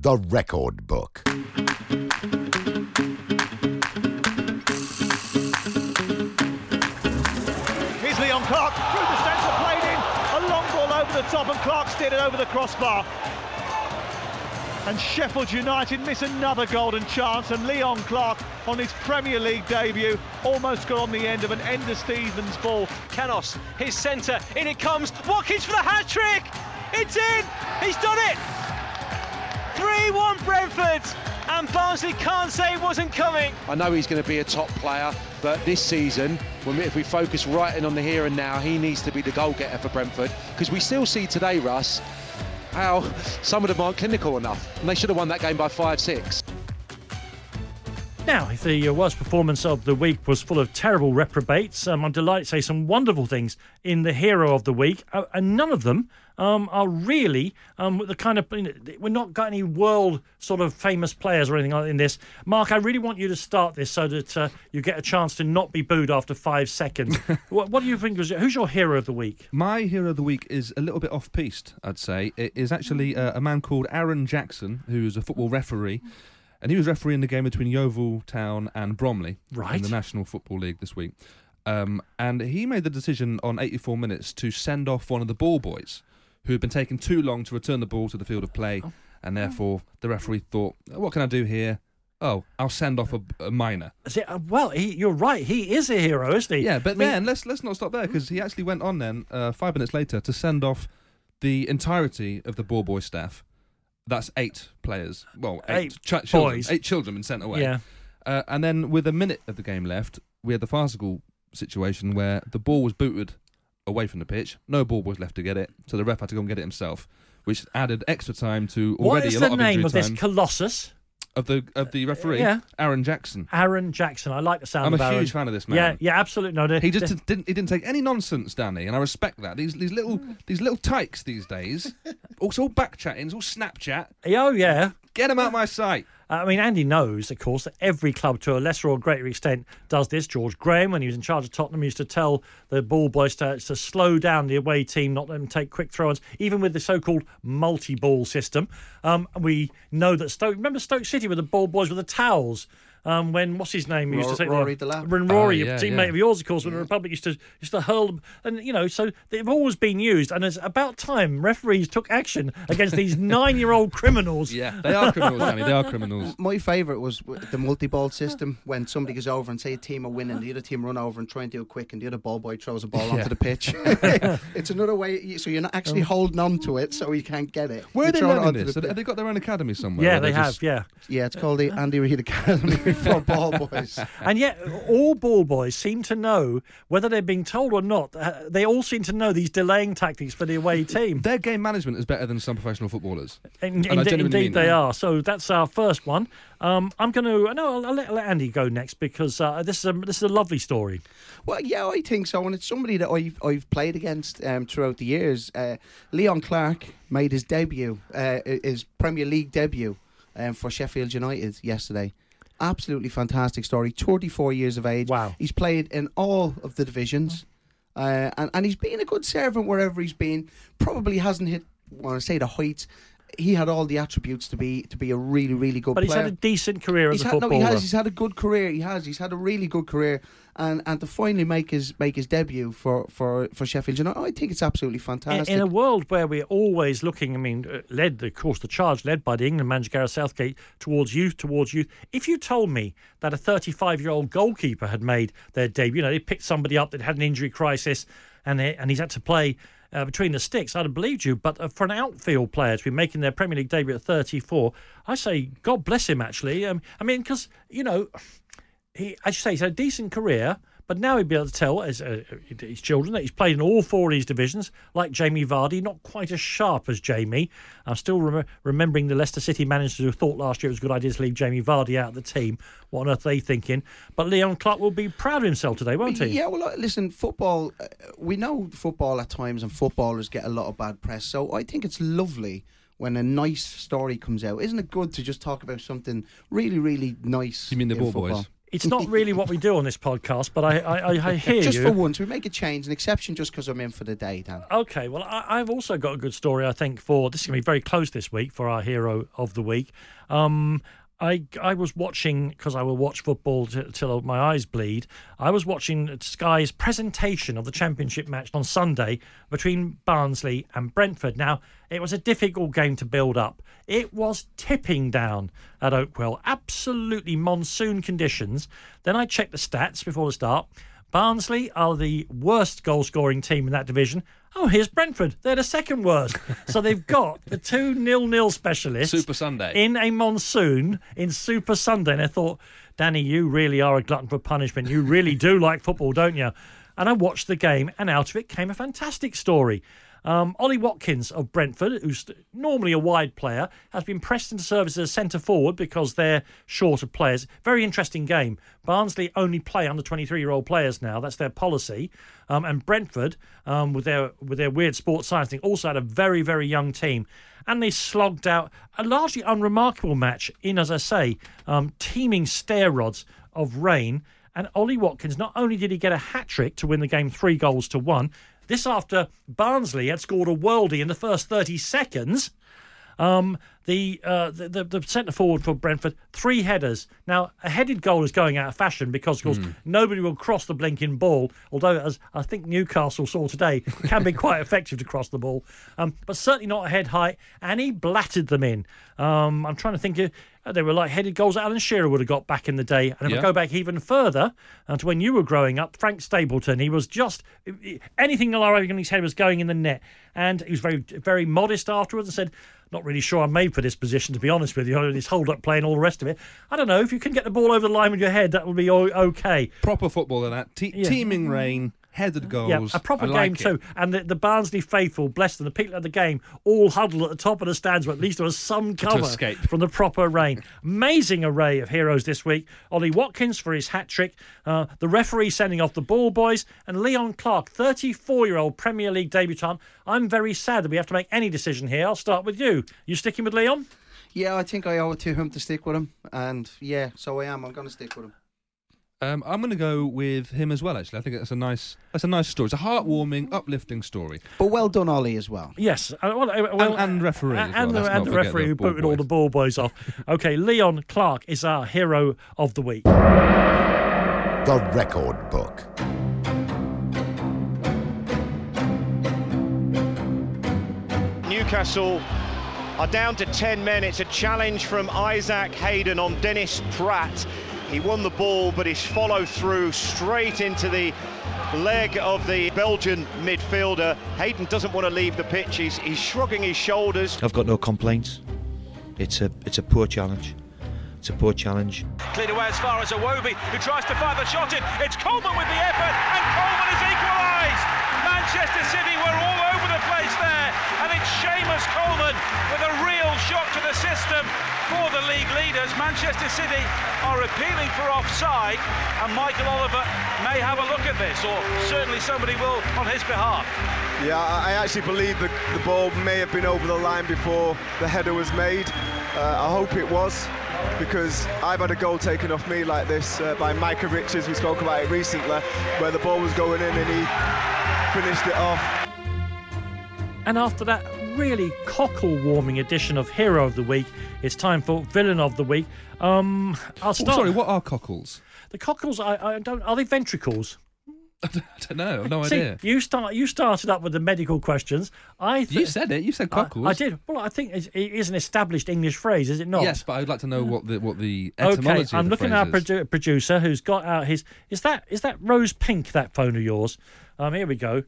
The Record Book. Here's Leon Clarke through the centre, played in. A long ball over the top, and Clarke steered it over the crossbar. And Sheffield United miss another golden chance, and Leon Clarke on his Premier League debut almost got on the end of an Enda Stevens ball. Canos, his centre, in it comes. Watkins for the hat trick. It's in. He's done it. 3 1 Brentford. And Barnsley can't say it wasn't coming. I know he's going to be a top player, but this season, if we focus right in on the here and now, he needs to be the goal getter for Brentford. Because we still see today, Russ, how some of them aren't clinical enough. And they should have won that game by 5 6. Now, if the uh, worst performance of the week was full of terrible reprobates, um, I'm delighted to say some wonderful things in the hero of the week, uh, and none of them um, are really um, the kind of. You know, we're not got any world sort of famous players or anything like in this. Mark, I really want you to start this so that uh, you get a chance to not be booed after five seconds. what, what, do you think? Was, who's your hero of the week? My hero of the week is a little bit off piste, I'd say. It is actually uh, a man called Aaron Jackson, who's a football referee. And he was refereeing the game between Yeovil Town and Bromley right. in the National Football League this week. Um, and he made the decision on 84 minutes to send off one of the ball boys who had been taking too long to return the ball to the field of play. Oh. And therefore, the referee thought, what can I do here? Oh, I'll send off a, a minor. It, uh, well, he, you're right. He is a hero, isn't he? Yeah, but I mean, then let's let's not stop there because he actually went on then uh, five minutes later to send off the entirety of the ball boy staff that's eight players. Well, eight, eight ch- children, boys. eight children been sent away. Yeah. Uh, and then with a minute of the game left, we had the farcical situation where the ball was booted away from the pitch. No ball was left to get it, so the ref had to go and get it himself, which added extra time to already what is a the lot of name injury of this time. colossus? of the of the referee, Yeah. Aaron Jackson. Aaron Jackson. I like the sound I'm of a Aaron. huge fan of this man. Yeah, yeah, absolutely. No, the- He just the- didn't. He didn't take any nonsense, Danny, and I respect that. These these little these little tykes these days. it's all back chatting. It's all Snapchat. Oh yeah. Get him out my sight. I mean, Andy knows, of course, that every club, to a lesser or greater extent, does this. George Graham, when he was in charge of Tottenham, used to tell the ball boys to, to slow down the away team, not let them take quick throw-ons, even with the so-called multi-ball system. Um, we know that Stoke. Remember Stoke City with the ball boys with the towels. Um, when what's his name used to say Rory Delap. when Rory, Oh, a teammate yeah. of yours, of course, when the Republic used to used to hurl them, and you know, so they've always been used, and it's about time referees took action against these nine-year-old criminals. Yeah, they are criminals, Danny. They are criminals. My favourite was the multi-ball system when somebody goes over and say a team are winning, the other team run over and try and do it quick, and the other ball boy throws a ball Yeah. onto the pitch. it's another way, so you're not actually holding on to it, so you can't get it. Where are they learning this? The have they got their own academy somewhere? Yeah, they they're have. just- Yeah, Yeah, it's called the Andy Reid Academy. For ball boys. And yet, all ball boys seem to know whether they're being told or not. Uh, they all seem to know these delaying tactics for the away team. Their game management is better than some professional footballers. In, And I genuinely indeed, mean they that. are. So that's our first one. Um, I'm going to no, I'll, I'll let, let Andy go next because uh, this is a this is a lovely story. Well, yeah, I think so, and it's somebody that I've I've played against um, throughout the years. Uh, Leon Clarke made his debut, uh, his Premier League debut, um, for Sheffield United yesterday. Absolutely fantastic story. Thirty-four years of age. Wow. He's played in all of the divisions, uh, and and he's been a good servant wherever he's been. Probably hasn't hit. Want to say the heights. He had all the attributes to be to be a really really good player. But he's had a decent career as He's a had, no, he has. He's had a good career. He has. He's had a really good career, and and to finally make his make his debut for for for Sheffield United, I think it's absolutely fantastic. in a world where we're always looking, I mean, uh, led, of course, the charge led by the England manager Gareth Southgate towards youth, towards youth. If you told me that a 35 year old goalkeeper had made their debut, you know, they picked somebody up that had an injury crisis and, they, and he's had to play. Uh, between the sticks, I'd have believed you. But uh, for an outfield player to be making their Premier League debut at 34, I say God bless him. Actually, um, I mean, because you know, he, as you say, he's had a decent career, but now he'd be able to tell his, uh, his children that he's played in all four of these divisions, like Jamie Vardy, not quite as sharp as Jamie. I'm still rem- remembering the Leicester City managers who thought last year it was a good idea to leave Jamie Vardy out of the team. What on earth are they thinking? But Leon Clarke will be proud of himself today, won't he? Yeah, well, uh, listen, football. Uh, we know football at times, and footballers get a lot of bad press. So I think it's lovely when a nice story comes out. Isn't it good to just talk about something really, really nice? You mean the ball football? boys? It's not really what we do on this podcast, but I, I, I, hear just you. for once, we make a change, an exception, just because I'm in for the day, Dan. Okay, well, I, I've also got a good story, I think, for this is going to be very close this week for our hero of the week. Um, I, I was watching, because I will watch football t- till my eyes bleed. I was watching Sky's presentation of the championship match on Sunday between Barnsley and Brentford. Now, it was a difficult game to build up. It was tipping down at Oakwell, absolutely monsoon conditions. Then I checked the stats before the start. Barnsley are the worst goal scoring team in that division. Oh, here's Brentford. They're the second worst. so they've got the two nil nil specialists Super Sunday. in a monsoon in Super Sunday. And I thought, Danny, you really are a glutton for punishment. You really do like football, don't you? And I watched the game, and out of it came a fantastic story. Um, Ollie Watkins of Brentford, who's normally a wide player, has been pressed into service as a centre forward because they're short of players. Very interesting game. Barnsley only play under 23 year old players now. That's their policy. Um, and Brentford, um, with their with their weird sports science thing, also had a very very young team. And they slogged out a largely unremarkable match in, as I say, um, teeming stair rods of rain. And Ollie Watkins, not only did he get a hat trick to win the game three goals to one, this after Barnsley had scored a worldie in the first 30 seconds. Um, the, uh, the the the centre forward for Brentford, three headers. Now, a headed goal is going out of fashion because, of course, Hmm. nobody will cross the blinking ball. Although, as I think Newcastle saw today, can be quite effective to cross the ball, um, but certainly not a head height. And he blatted them in. Um, I'm trying to think. Of, uh, they were like headed goals Alan Shearer would have got back in the day. And if Yeah. I go back even further uh, to when you were growing up, Frank Stapleton, he was just anything allowing in his head was going in the net. And he was very, very modest afterwards and said, not really sure I'm made for this position, to be honest with you. This hold up play and all the rest of it. I don't know. If you can get the ball over the line with your head, that will be okay. Proper football in that. Te- Yeah. Teeming rain, headed goals. Yeah, a proper I like game it. too. And the, the Barnsley faithful, bless them, the people at the game, all huddled at the top of the stands, but at least there was some cover escape. from the proper rain. Amazing array of heroes this week. Ollie Watkins for his hat trick, uh, the referee sending off the ball boys, and Leon Clarke, 34 year old Premier League debutant. I'm very sad that we have to make any decision here. I'll start with you. You sticking with Leon? Yeah, I think I owe it to him to stick with him, and yeah, so I am. I'm going to stick with him. Um, I'm going to go with him as well. Actually, I think that's a nice, that's a nice story. It's a heartwarming, uplifting story. But well done, Ollie, as well. Yes, uh, well, uh, well, And- and referee as and, well, the, and the referee the who ball booted all the ball boys off. Okay, Leon Clarke is our hero of the week. The Record Book. Newcastle are down to 10 men. It's a challenge from Isaac Hayden on Dennis Praet. He won the ball, but his follow through straight into the leg of the Belgian midfielder. Hayden doesn't want to leave the pitch. He's, he's shrugging his shoulders. I've got no complaints. It's a it's a poor challenge, it's a poor challenge. Cleared away as far as Iwobi, who tries to fire the shot in. It's Coleman with the effort, and Coleman has equalised. Manchester City were all over the place there, and it's Seamus Coleman with a real shock to the system for the league leaders. Manchester City are appealing for offside, and Michael Oliver may have a look at this, or certainly somebody will on his behalf. Yeah, I I actually believe that the ball may have been over the line before the header was made. Uh, I hope it was, because I've had a goal taken off me like this uh, by Micah Richards. We spoke about it recently, where the ball was going in and he finished it off. And after that really cockle warming edition of Hero of the Week, it's time for Villain of the Week. Um, I'll start. Oh, sorry, what are cockles? The cockles, I, I don't. Are they ventricles? I don't know. No See, idea. You start. You started up with the medical questions. I. Th- You said it. You said I- cockles. I, did. Well, I think it's, it is an established English phrase, is it not? Yes, but I'd like to know what the what the etymology Okay, I'm looking at our produ- producer who's got out his. Is that is that rose pink? That phone of yours? Um, here we go.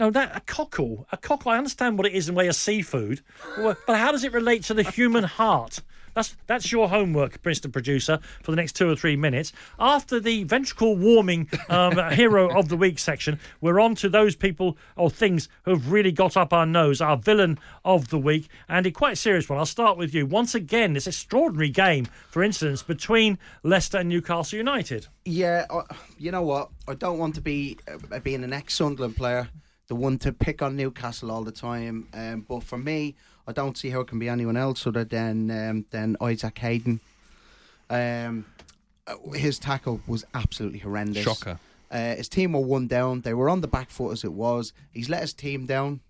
No, that a cockle. A cockle. I understand what it is in way of seafood, but how does it relate to the human heart? That's that's your homework, Mr. Producer, for the next two or three minutes. After the ventricle warming um, hero of the week section, we're on to those people or things who've really got up our nose. Our villain of the week, and a quite serious one. I'll start with you once again. This extraordinary game, for instance, between Leicester and Newcastle United. Yeah, I, you know what? I don't want to be uh, being an ex-Sunderland player, the one to pick on Newcastle all the time. Um, but for me, I don't see how it can be anyone else other than um, than Isaac Hayden. Um, uh, his tackle was absolutely horrendous. Shocker. Uh, his team were one down. They were on the back foot as it was. He's let his team down.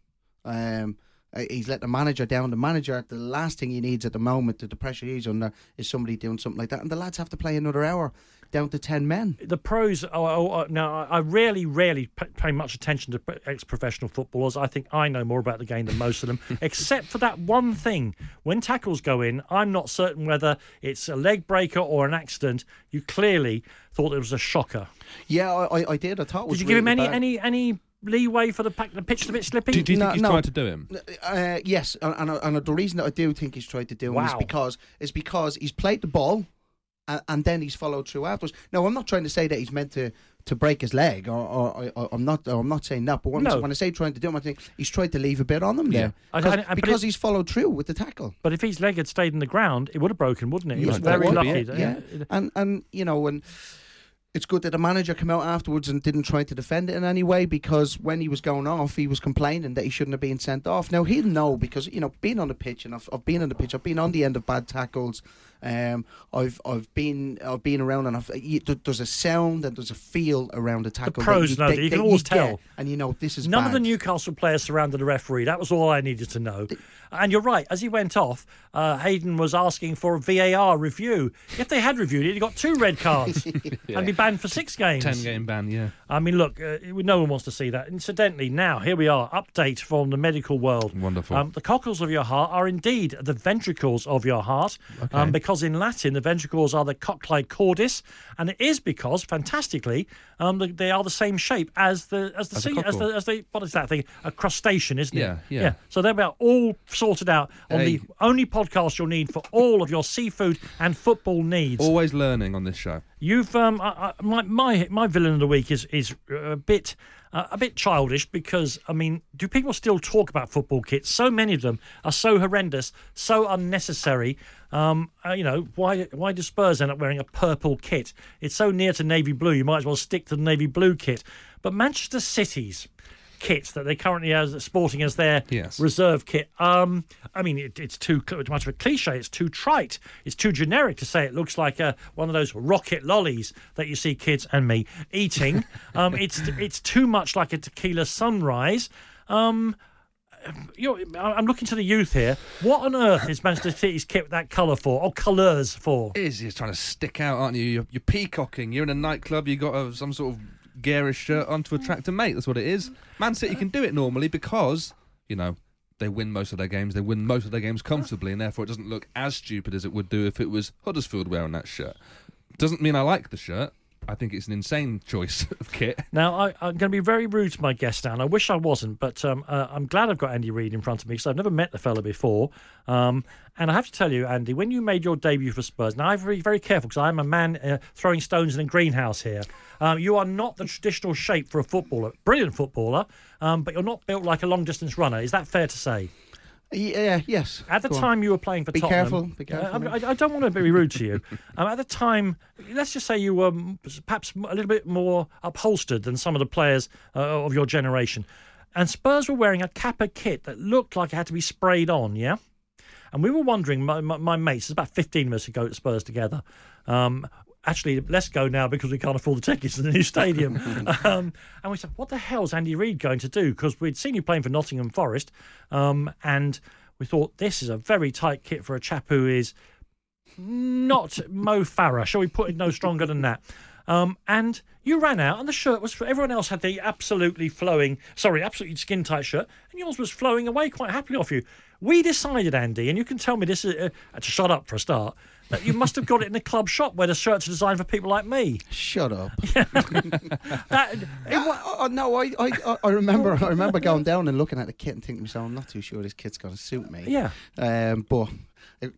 Um, uh, he's let the manager down. The manager, the last thing he needs at the moment, the pressure he's under, is somebody doing something like that. And the lads have to play another hour down to 10 men. The pros. Oh, oh, oh, now, I I rarely, rarely pay much attention to ex-professional footballers. I think I know more about the game than most of them, except for that one thing. When tackles go in, I'm not certain whether it's a leg breaker or an accident. You clearly thought it was a shocker. Yeah, I, I, I did. I thought it was Did you give him any, bad. any, any leeway for the pack? The pitch a bit slippy. Do, do you No, think he's no. tried to do him? Uh, yes, and, and, and the reason that I do think he's tried to do him is because is because he's played the ball, and, and then he's followed through afterwards. Now, I'm not trying to say that he's meant to, to break his leg, or, or, or I'm not. Or I'm not saying that. But when, No. when I say trying to do him, I think he's tried to leave a bit on him Yeah. there I- because, I- because it- he's followed through with the tackle. But if his leg had stayed in the ground, it would have broken, wouldn't it? He Yeah, was very would be lucky. it, yeah. And and you know and it's good that the manager came out afterwards and didn't try to defend it in any way because when he was going off, he was complaining that he shouldn't have been sent off. Now he'll know because you know being on the pitch and I've, I've been on the pitch, I've been on the end of bad tackles. Um, I've I've been I've been around and I've, you, there's a sound and there's a feel around a tackle. The pros know that. You can always get, tell. and you know this is None bad. of the Newcastle players surrounded the referee. That was all I needed to know. And you're right. As he went off, uh, Hayden was asking for a VAR review. If they had reviewed it, he got two red cards and be banned for six games. Ten game ban, yeah. I mean, look, uh, no one wants to see that. Incidentally, now here we are. Update from the medical world. Wonderful. Um, the cockles of your heart are indeed the ventricles of your heart, Okay. um, because in Latin the ventricles are the cochlea cordis, and it is because, fantastically, um, the, they are the same shape as the as the As sea, as the as the what is that thing? A crustacean, isn't Yeah, it? Yeah, yeah. So they're about all sorted out on Hey. the only podcast you'll need for all of your seafood and football needs. Always learning on this show. You've um, I, I, my my my villain of the week is is a bit uh, a bit childish because I mean, do people still talk about football kits? So many of them are so horrendous, so unnecessary. Um, uh, you know, why why do Spurs end up wearing a purple kit? It's so near to navy blue, you might as well stick to the navy blue kit. But Manchester City's kit that they currently are sporting as their Yes. reserve kit. Um, I mean, it, it's too much of a cliche. It's too trite. It's too generic to say it looks like a, one of those rocket lollies that you see kids and me eating. um, it's it's too much like a tequila sunrise. Um, you know, I'm looking to the youth here. What on earth is Manchester City's kit that colour for, or colours for? It is you're trying to stick out, aren't you? You're, you're peacocking. You're in a nightclub. You got a, some sort of garish shirt on to attract a mate. That's what it is. Man City can do it normally because you know they win most of their games. They win most of their games comfortably, and therefore it doesn't look as stupid as it would do if it was Huddersfield wearing that shirt. Doesn't mean I like the shirt, I think it's an insane choice of kit. Now, I, I'm going to be very rude to my guest, Dan. I wish I wasn't, but um, uh, I'm glad I've got Andy Reid in front of me because I've never met the fella before. Um, and I have to tell you, Andy, when you made your debut for Spurs, now I'm very, very careful because I'm a man uh, throwing stones in a greenhouse here. Um, you are not the traditional shape for a footballer, brilliant footballer, um, but you're not built like a long distance runner. Is that fair to say? Yeah, yes. At the Go on. time you were playing for Be Tottenham, careful, be uh, careful. I, I don't want to be rude to you. Um, at the time, let's just say you were perhaps a little bit more upholstered than some of the players uh, of your generation, and Spurs were wearing a Kappa kit that looked like it had to be sprayed on. Yeah, and we were wondering, my, my, my mates, there's about 15 of us who go to Spurs together. Um, actually, let's go now because we can't afford the tickets to the new stadium. um, and we said, what the hell's Andy Reid going to do? Because we'd seen you playing for Nottingham Forest, um, and we thought this is a very tight kit for a chap who is not Mo Farah. Shall we put it no stronger than that? Um, and you ran out, and the shirt was. For everyone else had the absolutely flowing, sorry, absolutely skin tight shirt, and yours was flowing away quite happily off you. We decided, Andy, and you can tell me this is uh, to shut up for a start. That you must have got it in a club shop where the shirts are designed for people like me. Shut up. That, Oh no, I, I I remember I remember going down and looking at the kit and thinking to myself, I'm not too sure this kit's going to suit me. Yeah. Um, but it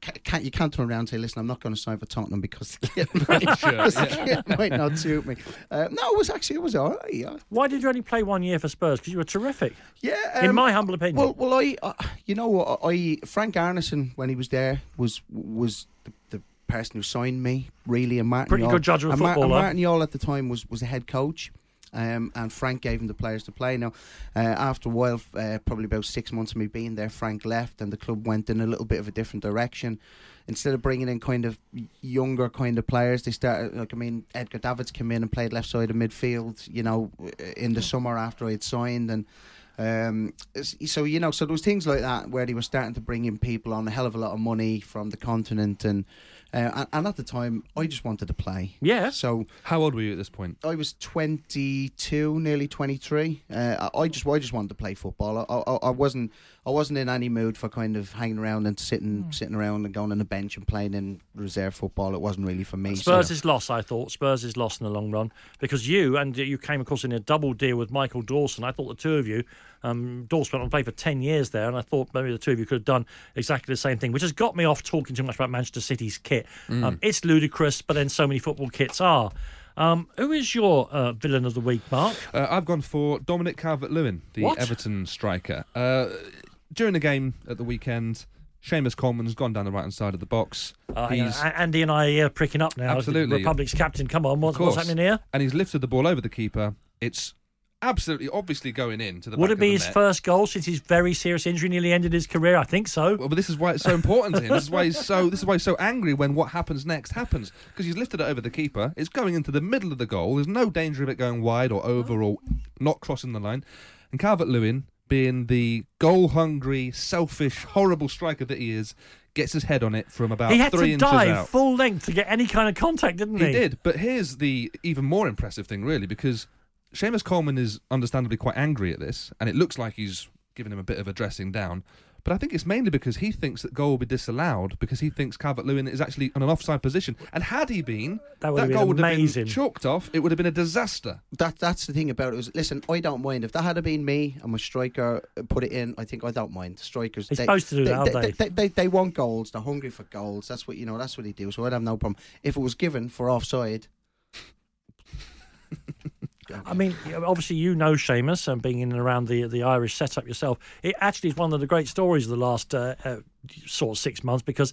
can't you can't turn around and say, listen, I'm not going to sign for Tottenham because the kit might, Sure, because the yeah. kit might not suit me. Uh, no, it was actually it was all right. Yeah. Why did you only play one year for Spurs? Because you were terrific. Yeah, in um, my humble opinion. Well, well, I, uh, you know, what, I Frank Arnesen when he was there was was the, the person who signed me really, and Martin. Pretty Jol- good judge of a and Mar- and footballer. Martin Jol at the time was was a head coach. Um, and Frank gave him the players to play. Now, uh, after a while, uh, probably about six months of me being there, Frank left, and the club went in a little bit of a different direction. Instead of bringing in kind of younger kind of players, they started. Like I mean, Edgar Davids came in and played left side of midfield. You know, in the summer after I'd signed, and um, so you know, so there was things like that where they were starting to bring in people on a hell of a lot of money from the continent, and uh, and, and at the time, I just wanted to play. Yeah. So how old were you at this point? I was twenty two, nearly twenty three. Uh, I I just I just wanted to play football. I, I, I wasn't I wasn't in any mood for kind of hanging around and sitting sitting around and going on the bench and playing in reserve football. It wasn't really for me. Spurs so. is lost, I thought. Spurs is lost in the long run because you and you came, across in a double deal with Michael Dawson. I thought the two of you, um, Dawson went on to play for 10 years there, and I thought maybe the two of you could have done exactly the same thing, which has got me off talking too much about Manchester City's kit. Mm. Um, it's ludicrous, but then so many football kits are. Um, who is your uh, villain of the week, Mark? Uh, I've gone for Dominic Calvert-Lewin, the What? Everton striker. Uh, during the game at the weekend, Seamus Coleman's gone down the right hand side of the box. Uh, he's Andy and I are pricking up now. Absolutely. Republic's captain. Come on, what's, what's happening here? And he's lifted the ball over the keeper. It's absolutely, obviously going in to the. Would it be his net. first goal since his very serious injury nearly ended his career? I think so. Well, but this is why it's so important to him. This is why he's so. This is why he's so angry when what happens next happens because he's lifted it over the keeper. It's going into the middle of the goal. There's no danger of it going wide or over or not crossing the line. And Calvert Lewin, being the goal-hungry, selfish, horrible striker that he is, gets his head on it from about he had three to dive out. full length to get any kind of contact, didn't he? He did, but here's the even more impressive thing, really, because Seamus Coleman is understandably quite angry at this, and it looks like he's given him a bit of a dressing down. But I think it's mainly because he thinks that goal will be disallowed because he thinks Calvert Lewin is actually on an offside position. And had he been, That would have goal would have been chalked off. It would have been a disaster. That that's the thing about it. Was listen, I don't mind if that had been me and my striker put it in. I think I don't mind. Strikers, They're supposed to do they, that, aren't they, they? They, they, they want goals. They're hungry for goals. That's what you know. That's what they do. So I'd have no problem if it was given for offside. I mean, obviously you know Seamus and being in and around the the Irish setup yourself. It actually is one of the great stories of the last uh, uh, sort of six months because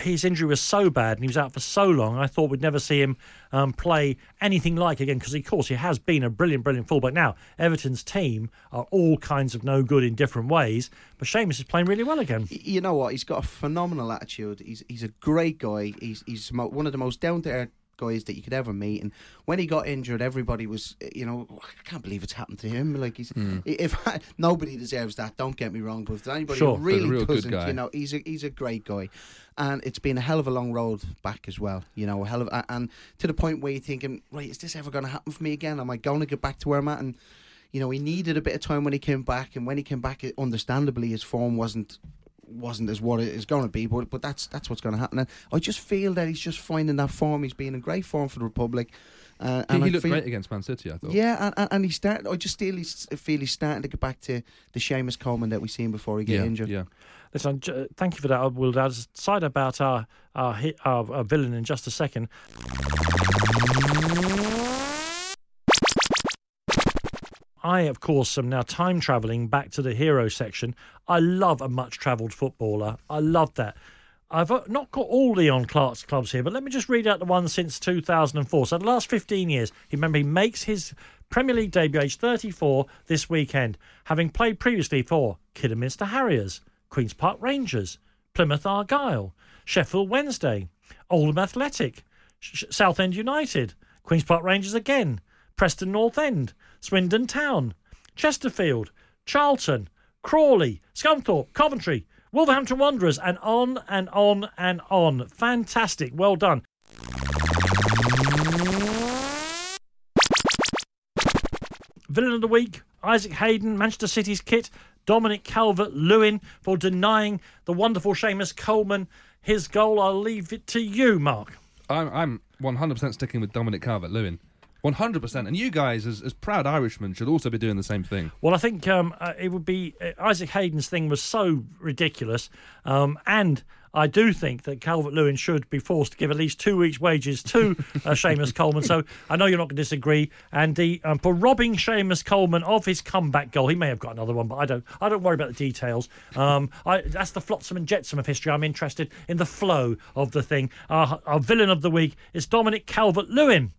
his injury was so bad and he was out for so long. I thought we'd never see him um, play anything like again because, of course, he has been a brilliant, brilliant fullback. Now Everton's team are all kinds of no good in different ways, but Seamus is playing really well again. You know what? He's got a phenomenal attitude. He's he's a great guy. He's he's one of the most down to earth guys that you could ever meet. And when he got injured, everybody was, you know, oh, I can't believe it's happened to him. Like he's hmm. if nobody deserves that. Don't get me wrong, but if anybody Sure, who but a really real doesn't, you know, he's a he's a great guy. And it's been a hell of a long road back as well, you know, a hell of, a- and to the point where you're thinking, right, is this ever going to happen for me again? Am I going to get back to where I'm at? And you know, he needed a bit of time when he came back, and when he came back, it, understandably, his form wasn't wasn't as what it is going to be, but but that's that's what's going to happen. And I just feel that he's just finding that form. He's been in great form for the Republic. Uh, He, and he I looked feel- great against Man City, I thought. Yeah, and, and, and he's starting. I just feel he's feel he's starting to get back to the Seamus Coleman that we seen before he get Yeah, injured. Yeah. Listen, thank you for that. We'll decide about our our, hit, our our villain in just a second. I, of course, am now time travelling back to the hero section. I love a much travelled footballer. I love that. I've uh, not got all Leon Clarke's clubs here, but let me just read out the ones since 2004. So the last 15 years, remember, he makes his Premier League debut age 34 this weekend, having played previously for Kidderminster Harriers, Queen's Park Rangers, Plymouth Argyle, Sheffield Wednesday, Oldham Athletic, Southend United, Queen's Park Rangers again, Preston North End, Swindon Town, Chesterfield, Charlton, Crawley, Scunthorpe, Coventry, Wolverhampton Wanderers, and on and on and on. Fantastic. Well done. Villain of the week, Isaac Hayden, Manchester City's kit, Dominic Calvert Lewin for denying the wonderful Seamus Coleman his goal. I'll leave it to you, Mark. I'm, I'm 100% sticking with Dominic Calvert Lewin. 100%. And you guys, as, as proud Irishmen, should also be doing the same thing. Well, I think um, uh, it would be uh, Isaac Hayden's thing was so ridiculous, um, and I do think that Calvert Lewin should be forced to give at least two weeks' wages to uh, Seamus Coleman. So I know you're not going to disagree, Andy, um, for robbing Seamus Coleman of his comeback goal. He may have got another one, but I don't. I don't worry about the details. Um, I, that's the flotsam and jetsam of history. I'm interested in the flow of the thing. Our, our villain of the week is Dominic Calvert Lewin.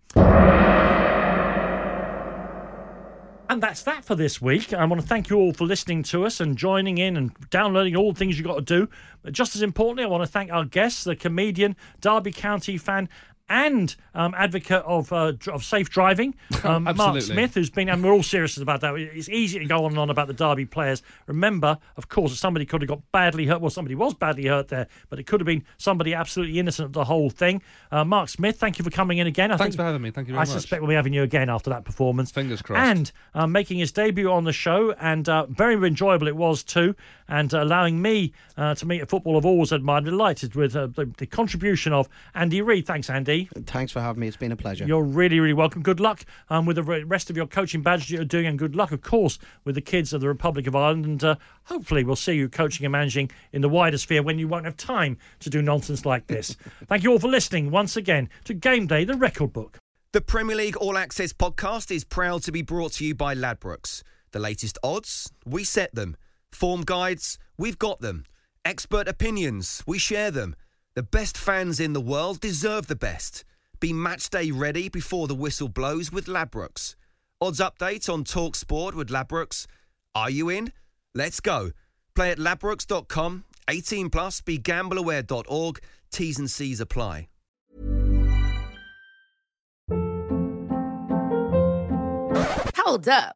And that's that for this week. I want to thank you all for listening to us and joining in and downloading all the things you've got to do. But just as importantly, I want to thank our guests, the comedian, Derby County fan, and um, advocate of uh, of safe driving, um, Mark Smith, who's been, and we're all serious about that. It's easy to go on and on about the Derby players. Remember, of course, that somebody could have got badly hurt. Well, somebody was badly hurt there, but it could have been somebody absolutely innocent of the whole thing. Uh, Mark Smith, thank you for coming in again. I Thanks think- for having me. Thank you very I much. suspect we'll be having you again after that performance. Fingers crossed. And uh, making his debut on the show, and uh, very enjoyable it was too, and uh, allowing me uh, to meet a football I've always admired. Delighted with uh, the, the contribution of Andy Reid. Thanks, Andy. Thanks for having me. It's been a pleasure. You're really, really welcome. Good luck um, with the rest of your coaching badge you're doing, and good luck, of course, with the kids of the Republic of Ireland. And uh, hopefully, we'll see you coaching and managing in the wider sphere when you won't have time to do nonsense like this. Thank you all for listening once again to Game Day, the record book. The Premier League All Access podcast is proud to be brought to you by Ladbrokes. The latest odds, we set them. Form guides, we've got them. Expert opinions, we share them. The best fans in the world deserve the best. Be match day ready before the whistle blows with Ladbrokes. Odds update on Talk Sport with Ladbrokes. Are you in? Let's go. Play at ladbrokes.com. 18 plus. BeGambleAware.org. T's and C's apply. Hold up.